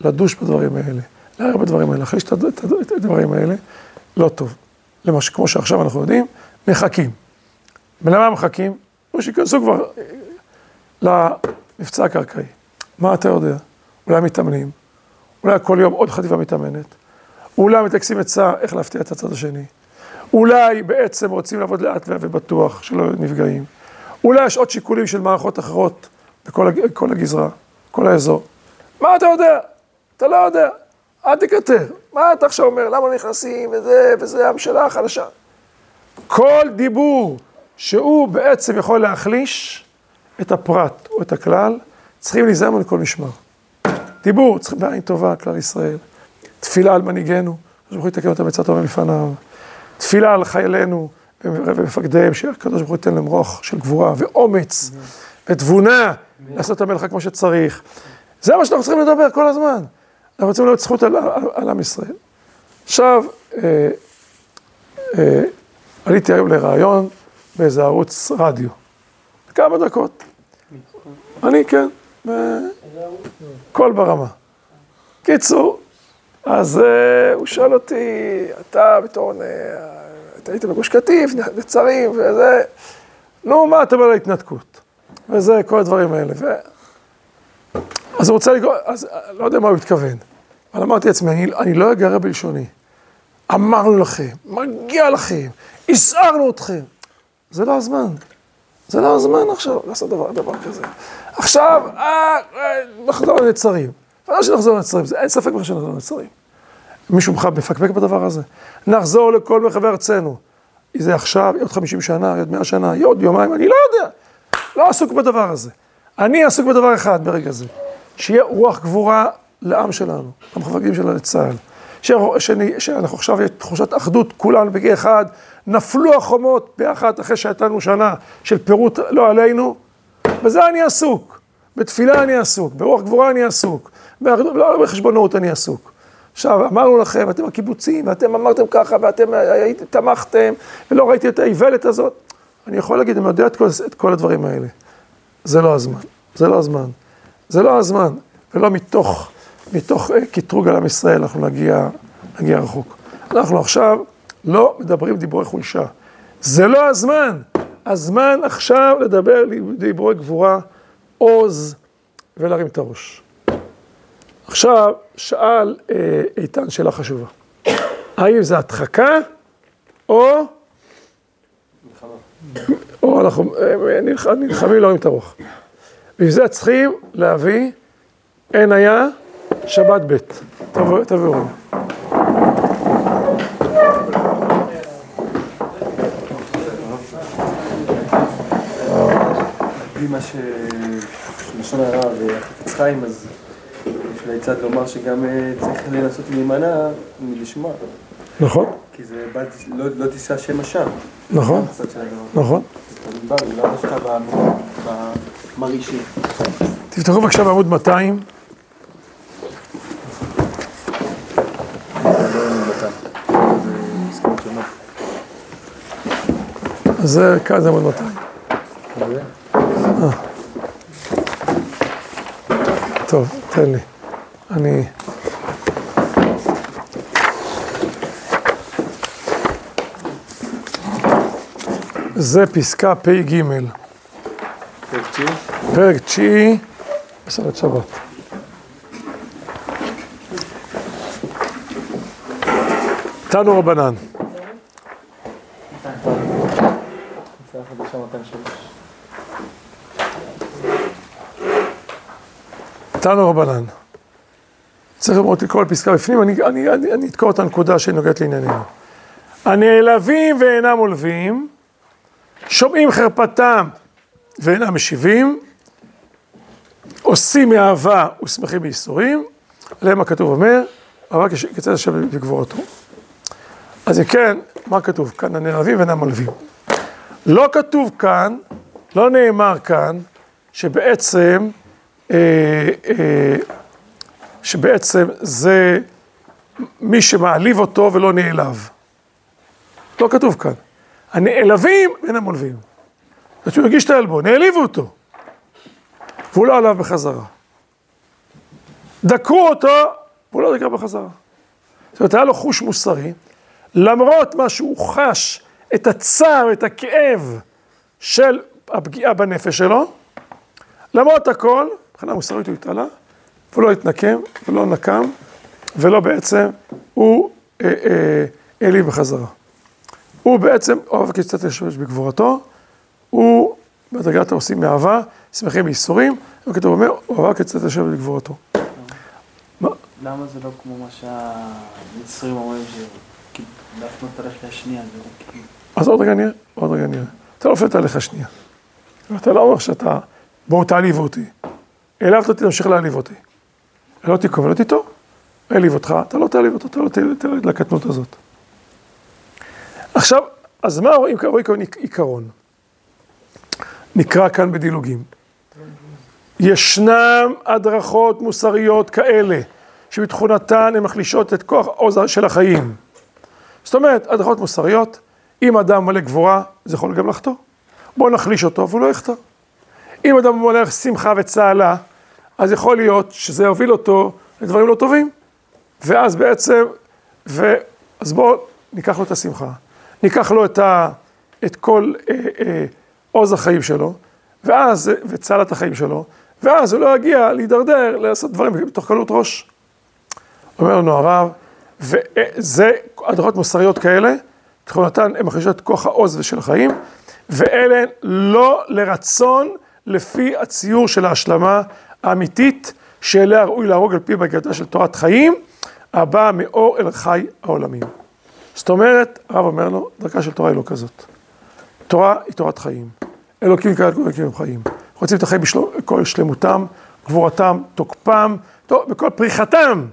לדוש בדברים האלה, להער בדברים האלה, להחליש את הדברים האלה, לא טוב. למשל, כמו שעכשיו אנחנו יודעים, מחכים. ולמה מחכים? או שייכנסו כבר אה, למבצע הקרקעי. מה אתה יודע? אולי מתאמנים, אולי כל יום עוד חטיבה מתאמנת, אולי מתעקסים עצה איך להפתיע את הצד השני, אולי בעצם רוצים לעבוד לאט ובטוח, שלא נפגעים, אולי יש עוד שיקולים של מערכות אחרות בכל הגזרה, כל האזור. מה אתה יודע? אתה לא יודע. אל תקטר. מה אתה עכשיו אומר? למה לא נכנסים וזה, וזה הממשלה החדשה? כל דיבור שהוא בעצם יכול להחליש את הפרט או את הכלל, צריכים להיזהר מכל משמר. דיבור, צריכים בעין טובה, כלל ישראל. תפילה על מנהיגנו, הקדוש ברוך הוא יתקן אותם עצת אומר לפניו. תפילה על חיילינו ומפקדיהם, שהקדוש ברוך הוא ייתן להם רוח של גבורה ואומץ ותבונה לעשות את המלאכה כמו שצריך. זה מה שאנחנו צריכים לדבר כל הזמן. אנחנו רוצים להיות זכות על, על, על עם ישראל. עכשיו, אה, אה, עליתי היום לראיון באיזה ערוץ רדיו, כמה דקות. אני, כן, קול ברמה. קיצור, אז אה, הוא שואל אותי, אתה בתור, אתה היית בגוש קטיף, נצרים וזה, נו, מה אתה אומר להתנתקות? וזה, כל הדברים האלה. ו... אז הוא רוצה לגרום, אז לא יודע מה הוא התכוון, אבל אמרתי לעצמי, אני, אני לא אגרה בלשוני. אמרנו לכם, מגיע לכם, הסערנו אתכם. זה לא הזמן. זה לא הזמן עכשיו לעשות דבר, דבר כזה. עכשיו, אה, אה, נחזור לנצרים. לא שנחזור לנצרים, אין ספק בכלל שנחזור לנצרים. מישהו בכלל מפקפק בדבר הזה? נחזור לכל מרחבי ארצנו. זה עכשיו, יהיה עוד 50 שנה, יהיה עוד 100 שנה, יהיה עוד יומיים, אני לא יודע. לא עסוק בדבר הזה. אני עסוק בדבר אחד ברגע זה, שיהיה רוח גבורה לעם שלנו, המפקדים שלנו לצה"ל. שאנחנו עכשיו, יש תחושת אחדות, כולנו בגיל אחד, נפלו החומות ביחד אחרי שהייתה לנו שנה של פירוט לא עלינו, בזה אני עסוק. בתפילה אני עסוק, ברוח גבורה אני עסוק, לא בחשבונאות אני עסוק. עכשיו, אמרנו לכם, אתם הקיבוצים, ואתם אמרתם ככה, ואתם הייתם, תמכתם, ולא ראיתי את האיוולת הזאת. אני יכול להגיד, אני יודע את כל, את כל הדברים האלה. זה לא הזמן, זה לא הזמן. זה לא הזמן, ולא מתוך, מתוך אה, קטרוג על עם ישראל אנחנו נגיע, נגיע רחוק. אנחנו עכשיו לא מדברים דיבורי חולשה. זה לא הזמן. הזמן עכשיו לדבר דיבורי גבורה, עוז ולהרים את הראש. עכשיו, שאל אה, איתן שאלה חשובה. האם זה הדחקה או... או אנחנו אה, נלחמים להרים את הרוח. בשביל זה צריכים להביא אין היה שבת ב'. תביאו רגע. לפי מה שלשון הרע וחפץ חיים, אז יש לעצת לומר שגם אה, צריך לנסות להימנע מלשמוע. נכון. כי זה לא, לא תישא שם אשם. נכון. נכון. תפתחו בבקשה בעמוד 200. זה כאן זה עמוד 200. טוב, תן לי. אני... זה פסקה פ"ג. פרק תשיעי? פרק תשיעי, שבת. תנו רבנן. תנו רבנן. צריך לראות את כל הפסקה בפנים, אני, אני, אני, אני אתקור את הנקודה שנוגעת לענייננו. הנעלבים ואינם עולבים, שומעים חרפתם ואינם משיבים, עושים מאהבה ושמחים בייסורים, עליהם הכתוב אומר, אהבה כיצד השם בגבורתו. אז אם כן, מה כתוב כאן? הנעלבים ואינם עולבים. לא כתוב כאן, לא נאמר כאן, שבעצם אה, אה, שבעצם זה מי שמעליב אותו ולא נעלב. לא כתוב כאן. הנעלבים עולבים. זאת אומרת, הוא הגיש את העלבון, העליבו אותו. והוא לא עליו בחזרה. דקרו אותו, והוא לא דקר בחזרה. זאת אומרת, היה לו חוש מוסרי, למרות מה שהוא חש, את הצער, את הכאב של הפגיעה בנפש שלו, למרות הכל, מבחינה מוסרית הוא התעלה, והוא לא התנקם, ולא נקם, ולא בעצם, הוא העליב אה, אה, בחזרה. הוא בעצם, אוהב כיצד לשמש בגבורתו, הוא בדרגת העושים מאהבה, שמחים בייסורים, וכתוב אומר, אוהב כיצד לשמש בגבורתו. למה זה לא כמו מה שהמצרים אומרים, להפנות את הלכת השנייה, אז עוד רגע נראה, עוד רגע נראה. אתה לא את הלך השנייה. אתה לא אומר שאתה, בואו תעליבו אותי. העלבת אותי, תמשיך להעליב אותי. לא תיקום ולא תיטור. העליב אותך, אתה לא תעליב אותו, אתה לא תרד לקטנות הזאת. עכשיו, אז מה רואים, כאן עיקרון? נקרא כאן בדילוגים. ישנם הדרכות מוסריות כאלה, שבתכונתן הן מחלישות את כוח העוז של החיים. זאת אומרת, הדרכות מוסריות, אם אדם מלא גבורה, זה יכול גם לחטוא. בואו נחליש אותו והוא לא יחטוא. אם אדם מלא שמחה וצהלה, אז יכול להיות שזה יוביל אותו לדברים לא טובים. ואז בעצם, ו... אז בואו ניקח לו את השמחה, ניקח לו את, ה... את כל אה, אה, עוז החיים שלו, ואז, וצלת החיים שלו, ואז הוא לא יגיע להידרדר, לעשות דברים בתוך קלות ראש. אומר לנו הרב, וזה הדרכות מוסריות כאלה, תכונתן הן מחלישות את כוח העוז ושל החיים, ואלה לא לרצון לפי הציור של ההשלמה האמיתית שאליה ראוי להרוג על פי בגדה של תורת חיים, הבאה מאור אל חי העולמים. זאת אומרת, הרב אומר לו, דרכה של תורה היא לא כזאת. תורה היא תורת חיים. אלוקים כאלה אלוקים חיים. רוצים את החיים בכל שלמותם, גבורתם, תוקפם, בכל פריחתם.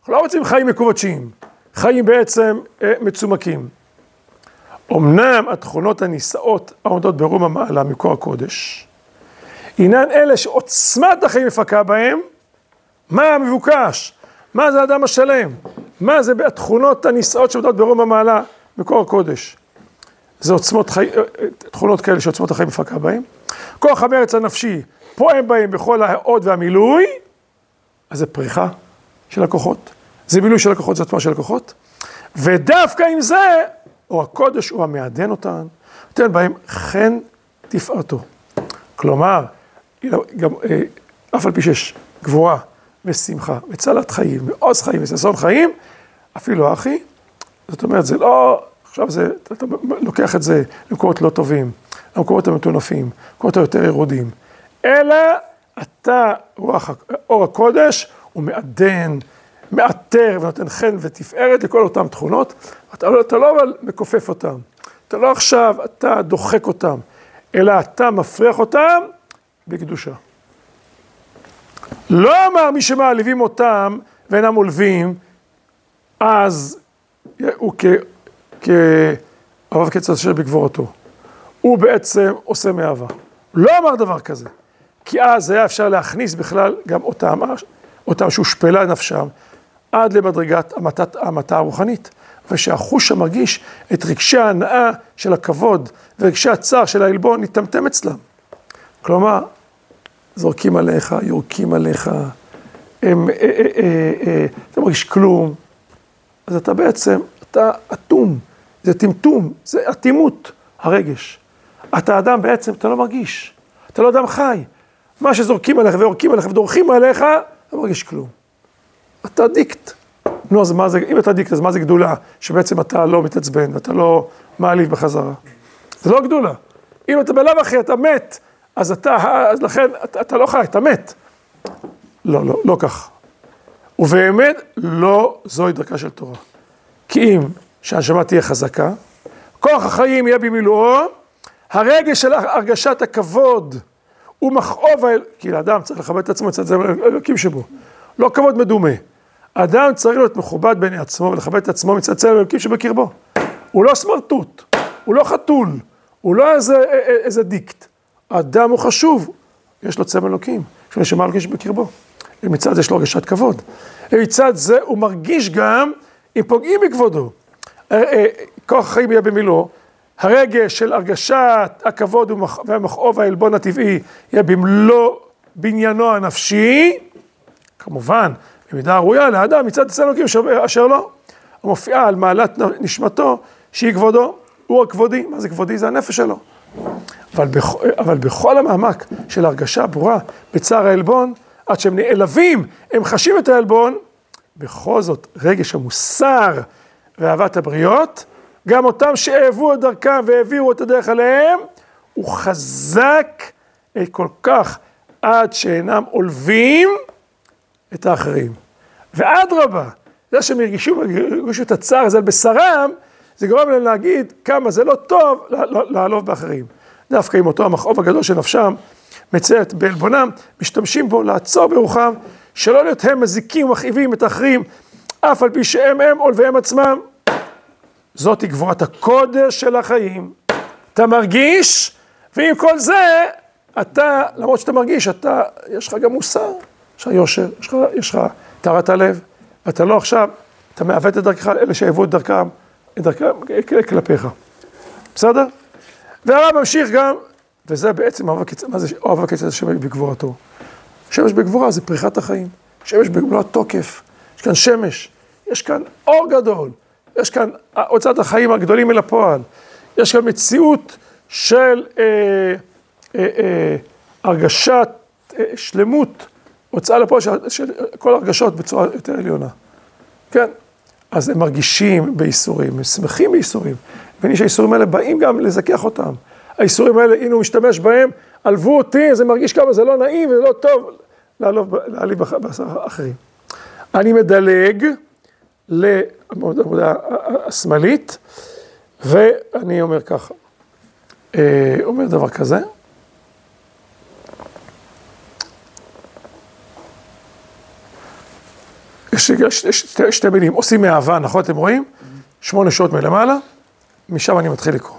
אנחנו לא רוצים חיים מקובצ'יים, חיים בעצם אה, מצומקים. אמנם התכונות הנישאות העומדות ברום המעלה מקור הקודש, הינן אלה שעוצמת החיים מפקה בהם, מה המבוקש? מה זה האדם השלם? מה זה התכונות הנישאות שעומדות ברום המעלה מקור הקודש? זה עוצמות חיים, אה, אה, תכונות כאלה שעוצמות החיים מפקה בהם. כוח המרץ הנפשי פועם בהם בכל ההוד והמילוי, אז זה פריחה של הכוחות. זה מילוי של הכוחות, זה עוצמה של הכוחות. ודווקא עם זה, אור הקודש הוא המעדן אותן, נותן בהם חן תפארתו. כלומר, גם, אה, אף על פי שיש גבורה ושמחה וצלת חיים ועוז חיים וששון חיים, אפילו אחי, זאת אומרת, זה לא, עכשיו זה, אתה לוקח את זה למקומות לא טובים, למקומות המטונפים, למקומות היותר ירודים, אלא אתה, רוח אור הקודש, הוא מעדן, מעטר ונותן חן ותפארת לכל אותן תכונות, אתה, אתה לא אבל מכופף אותן, אתה לא עכשיו, אתה דוחק אותן, אלא אתה מפריח אותן בקדושה. לא אמר מי שמעליבים אותם ואינם עולבים, אז הוא כאוהב קץ אשר בגבורתו. הוא בעצם עושה מאהבה. לא אמר דבר כזה, כי אז היה אפשר להכניס בכלל גם אותם, אותם שהושפלה נפשם, עד למדרגת המתת, המתה הרוחנית, ושהחוש המרגיש את רגשי ההנאה של הכבוד ורגשי הצער של העלבון נטמטם אצלם. כלומר, זורקים עליך, יורקים עליך, הם, אה, אה, אה, אתה מרגיש כלום, אז אתה בעצם, אתה אטום, זה טמטום, זה אטימות הרגש. אתה אדם בעצם, אתה לא מרגיש, אתה לא אדם חי. מה שזורקים עליך ויורקים עליך ודורכים עליך, אתה לא מרגיש כלום. אתה דיקט. נו, אז מה זה, אם אתה דיקט, אז מה זה גדולה? שבעצם אתה לא מתעצבן ואתה לא מעליב בחזרה. זה לא גדולה. אם אתה בלאו הכי, אתה מת, אז אתה, אז לכן, אתה, אתה לא חי, אתה מת. לא, לא, לא כך. ובאמת, לא זוהי דרכה של תורה. כי אם שהנשמה תהיה חזקה, כוח החיים יהיה במילואו, הרגש של הרגשת הכבוד ומכאוב, כי לאדם צריך לכבד את עצמו, זה אלוקים שבו. לא כבוד מדומה. אדם צריך להיות מכובד בעיני עצמו ולכבד את עצמו מצד צלם אלוקים שבקרבו. הוא לא סמרטוט, הוא לא חתול, הוא לא איזה, איזה דיקט. אדם הוא חשוב, יש לו צלם אלוקים, יש לו נשמה אלוקים שבקרבו. ומצד זה יש לו הרגשת כבוד. ומצד זה הוא מרגיש גם אם פוגעים בכבודו. אה, אה, כוח החיים יהיה במילואו, הרגש של הרגשת הכבוד והמכאוב העלבון הטבעי יהיה במלוא בניינו הנפשי, כמובן, במידה ראויה לאדם מצד אצל אלוקים אשר לא. המופיעה על מעלת נשמתו, שהיא כבודו, הוא הכבודי, מה זה כבודי? זה הנפש שלו. אבל, בכ... אבל בכל המעמק של הרגשה ברורה בצער העלבון, עד שהם נעלבים, הם חשים את העלבון, בכל זאת רגש המוסר ואהבת הבריות, גם אותם שאהבו את דרכם והעבירו את הדרך עליהם, הוא חזק כל כך עד שאינם עולבים את האחרים. ואדרבה, זה שהם הרגישו, הרגישו את הצער הזה על בשרם, זה גורם להם להגיד כמה זה לא טוב לעלוב באחרים. דווקא עם אותו המכאוב הגדול של נפשם, מציירת בעלבונם, משתמשים בו לעצור ברוחם, שלא להיות הם מזיקים ומכאיבים את האחרים, אף על פי שהם הם עולביהם עצמם. זאתי גבורת הקודש של החיים. אתה מרגיש, ועם כל זה, אתה, למרות שאתה מרגיש, אתה, יש לך גם מוסר, יש לך יושר, יש לך טהרת הלב, ואתה לא עכשיו, אתה מעוות את דרכך, אלה שהאהבו את דרכם, את דרכם כלפיך. בסדר? והרב ממשיך גם, וזה בעצם מה זה אוהב הקצת השמש בגבורתו. שמש בגבורה זה פריחת החיים, שמש במלוא התוקף, יש כאן שמש, יש כאן אור גדול, יש כאן הוצאת החיים הגדולים אל הפועל, יש כאן מציאות של אה, אה, אה, הרגשת אה, שלמות, הוצאה לפועל של, של כל הרגשות בצורה יותר עליונה. כן, אז הם מרגישים בייסורים, הם שמחים בייסורים, ואני שהייסורים האלה באים גם לזכח אותם. הייסורים האלה, הנה הוא משתמש בהם, עלבו אותי, זה מרגיש כמה זה לא נעים וזה לא טוב להעליב אחרים. אני מדלג העמודה השמאלית, ואני אומר ככה, אה, אומר דבר כזה. יש, יש, יש שתי, שתי מילים, עושים מאהבה, נכון אתם רואים? שמונה שעות מלמעלה, משם אני מתחיל לקרוא.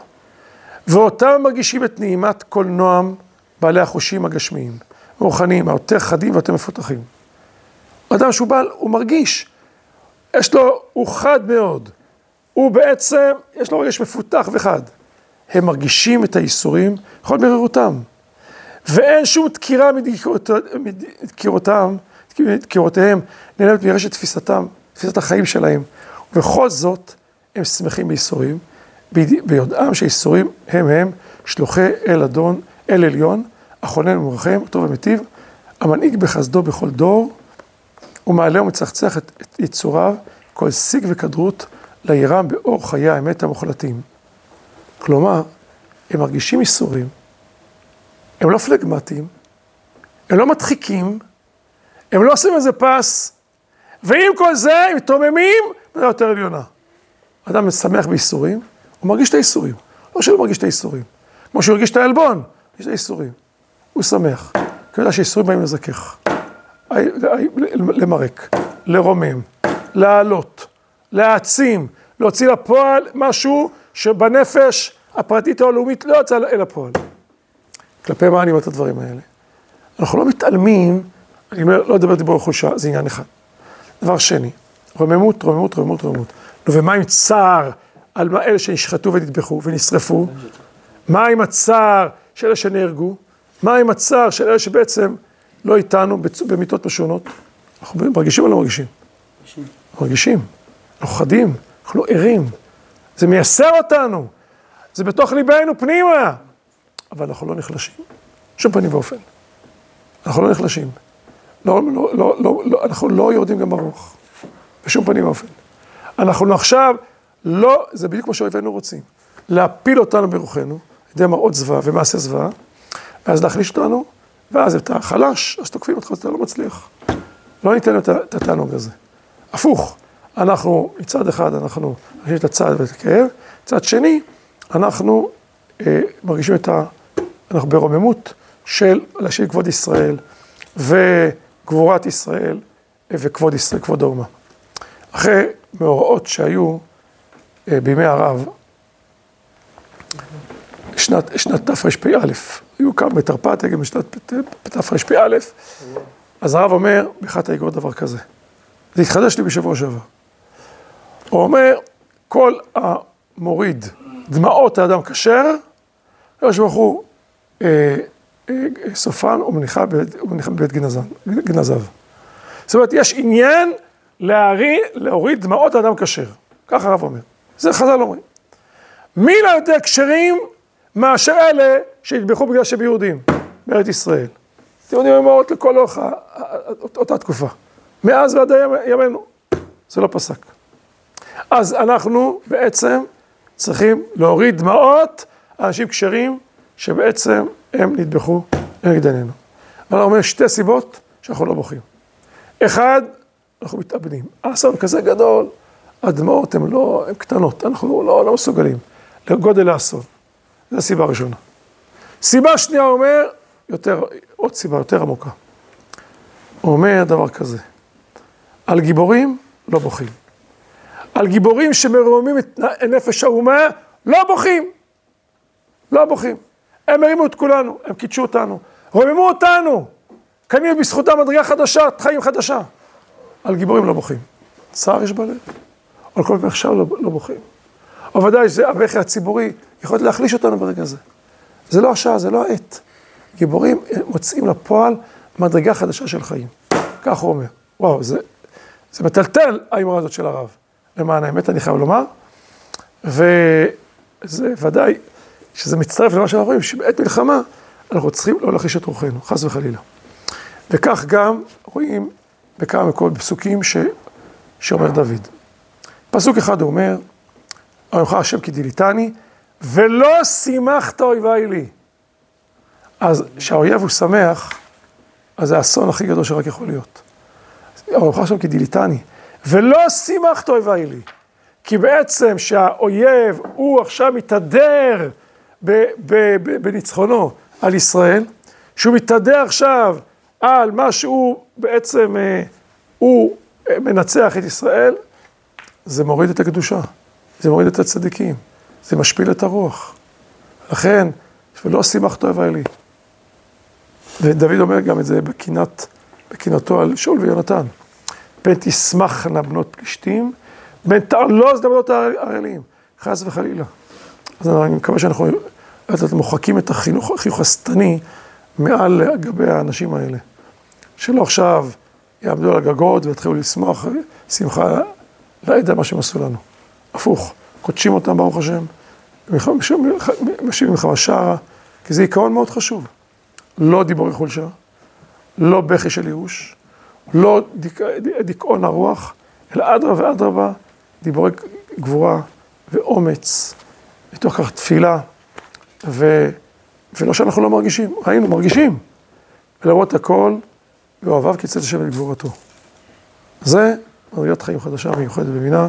ואותם מרגישים את נעימת כל נועם בעלי החושים הגשמיים, הרוחניים, היותר חדים והיותר מפותחים. אדם שהוא בעל, הוא מרגיש, יש לו, הוא חד מאוד, הוא בעצם, יש לו רגש מפותח וחד. הם מרגישים את הייסורים, בכל מרירותם. ואין שום דקירה מדקירותם, דקירותיהם, נעלמת מרשת תפיסתם, תפיסת החיים שלהם. ובכל זאת, הם שמחים בייסורים, ביודעם שהייסורים הם הם שלוחי אל אדון, אל עליון, החונן ומרחם, טוב ומיטיב, המנהיג בחסדו בכל דור, ומעלה ומצחצח את, את יצוריו, כל שיג וכדרות, לירם באור חיי האמת המוחלטים. כלומר, הם מרגישים ייסורים, הם לא פלגמטיים, הם לא מדחיקים, הם לא עושים איזה פס, ועם כל זה הם מתרוממים בדעה יותר עליונה. אדם משמח בייסורים, הוא מרגיש את הייסורים. לא שהוא מרגיש את הייסורים. כמו שהוא הרגיש את העלבון, מרגיש את הייסורים. הוא שמח. כי הוא יודע שייסורים באים לזכך. למרק, לרומם, להעלות, להעצים, להוציא לפועל משהו שבנפש הפרטית או הלאומית לא יצא אל הפועל. כלפי מה אני אומר את הדברים האלה? אנחנו לא מתעלמים, אני אומר, לא אדבר דיבור חולשה, זה עניין אחד. דבר שני, רוממות, רוממות, רוממות, רוממות. נו, ומה עם צער על אלה שנשחטו ונטבחו ונשרפו? מה עם הצער של אלה שנהרגו? מה עם הצער של אלה שבעצם לא איתנו במיטות משונות? אנחנו מרגישים או לא מרגישים? מרגישים. אנחנו חדים, אנחנו ערים. זה מייסר אותנו, זה בתוך ליבנו פנימה. אבל אנחנו לא נחלשים, שום פנים ואופן. אנחנו לא נחלשים. לא, לא, לא, לא, לא, אנחנו לא יורדים גם ברוך, בשום פנים ואופן. אנחנו עכשיו לא, זה בדיוק מה שאויבינו רוצים, להפיל אותנו ברוחנו, על ידי מראות זוועה ומעשה זוועה, ואז להחליש אותנו, ואז אתה חלש, אז תוקפים אותך, אתה לא מצליח. לא ניתן את התענוג הזה. הפוך, אנחנו, מצד אחד אנחנו מרגישים את הצעד ואת הכאב, מצד שני, אנחנו אה, מרגישים את ה... אנחנו ברוממות של להשיב כבוד ישראל וגבורת ישראל וכבוד ישראל, כבוד האומה. אחרי מאורעות שהיו אה, בימי הרב, שנת, שנת תרפ"א, היו כמה בתרפ"ט, גם בשנת תרפ"א, אז הרב אומר, באחת האגרות דבר כזה. זה התחדש לי בשבוע שעבר. הוא אומר, כל המוריד דמעות האדם כשר, הקדוש ברוך הוא אה, סופן ומניחה בבית גנזיו. זאת אומרת, יש עניין להרי, להוריד דמעות האדם כשר. ככה הרב אומר. זה חז"ל אומרים. מי לא יותר כשרים מאשר אלה שהטבחו בגלל שהם יהודים בארץ ישראל. יודעים אמרות לכל אורך אותה תקופה. מאז ועד ימינו. זה לא פסק. אז אנחנו בעצם צריכים להוריד דמעות אנשים כשרים שבעצם הם נטבחו נגד עינינו. אבל אומר שתי סיבות שאנחנו לא בוכים. אחד, אנחנו מתאבדים. האסון כזה גדול, הדמעות הן לא, הן קטנות, אנחנו לא, לא מסוגלים לגודל האסון. זו הסיבה הראשונה. סיבה שנייה, הוא אומר, יותר, עוד סיבה יותר עמוקה. הוא אומר דבר כזה, על גיבורים לא בוכים. על גיבורים שמרוממים את נפש האומה, לא בוכים. לא בוכים. הם הרימו את כולנו, הם קידשו אותנו, רוממו אותנו. קנינו בזכותם מדרגה חדשה, חיים חדשה. על גיבורים לא בוכים. צער יש בלב. על כל כך לא, לא בוכים. אבל ודאי שזה הבכי הציבורי יכול להחליש אותנו ברגע הזה. זה לא השעה, זה לא העת. גיבורים מוצאים לפועל מדרגה חדשה של חיים. כך הוא אומר. וואו, זה, זה מטלטל האמרה הזאת של הרב. למען האמת, אני חייב לומר. וזה ודאי, שזה מצטרף למה שאנחנו רואים, שבעת מלחמה אנחנו צריכים לא להחיש את רוחנו, חס וחלילה. וכך גם רואים בכמה מקומות פסוקים ש... שאומר דוד. פסוק אחד הוא אומר, אנוכי השם כי דיליתני, ולא שימחת אויביי לי. אז כשהאויב הוא שמח, אז זה האסון הכי גדול שרק יכול להיות. אנוכי השם כי דיליתני, ולא שימחת אויביי לי. כי בעצם שהאויב הוא עכשיו מתהדר בניצחונו על ישראל, שהוא מתהדר עכשיו על מה שהוא בעצם, אה, הוא מנצח את ישראל, זה מוריד את הקדושה, זה מוריד את הצדיקים, זה משפיל את הרוח. לכן, ולא שימח אוהב האלי. ודוד אומר גם את זה בקינת, בקינתו על שאול ויונתן. פן תשמחנה בנות פלישתים, פן תעלוז לבנות האלים, חס וחלילה. אז אני מקווה שאנחנו לאט מוחקים את החינוך, החיוך השטני מעל גבי האנשים האלה. שלא עכשיו יעמדו על הגגות ויתחילו לשמוח שמחה לעד על מה שהם עשו לנו. הפוך, קודשים אותם ברוך השם, משיבים מלחמה שערה, כי זה עיקרון מאוד חשוב. לא דיבורי חולשה, לא בכי של ייאוש, לא דיק, דיכאון הרוח, אלא אדרבה ואדרבה, דיבורי גבורה ואומץ, מתוך כך תפילה, ו, ולא שאנחנו לא מרגישים, היינו מרגישים, ולמרות הכל, ואוהביו קיצץ השם את גבורתו. זה מדרגת חיים חדשה מיוחדת במינה.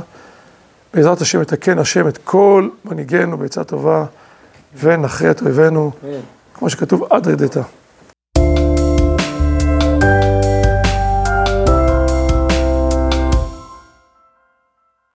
בעזרת השם יתקן השם את כל מנהיגינו בעצה טובה, ונכריע את אויבינו, כמו שכתוב עד רדתה.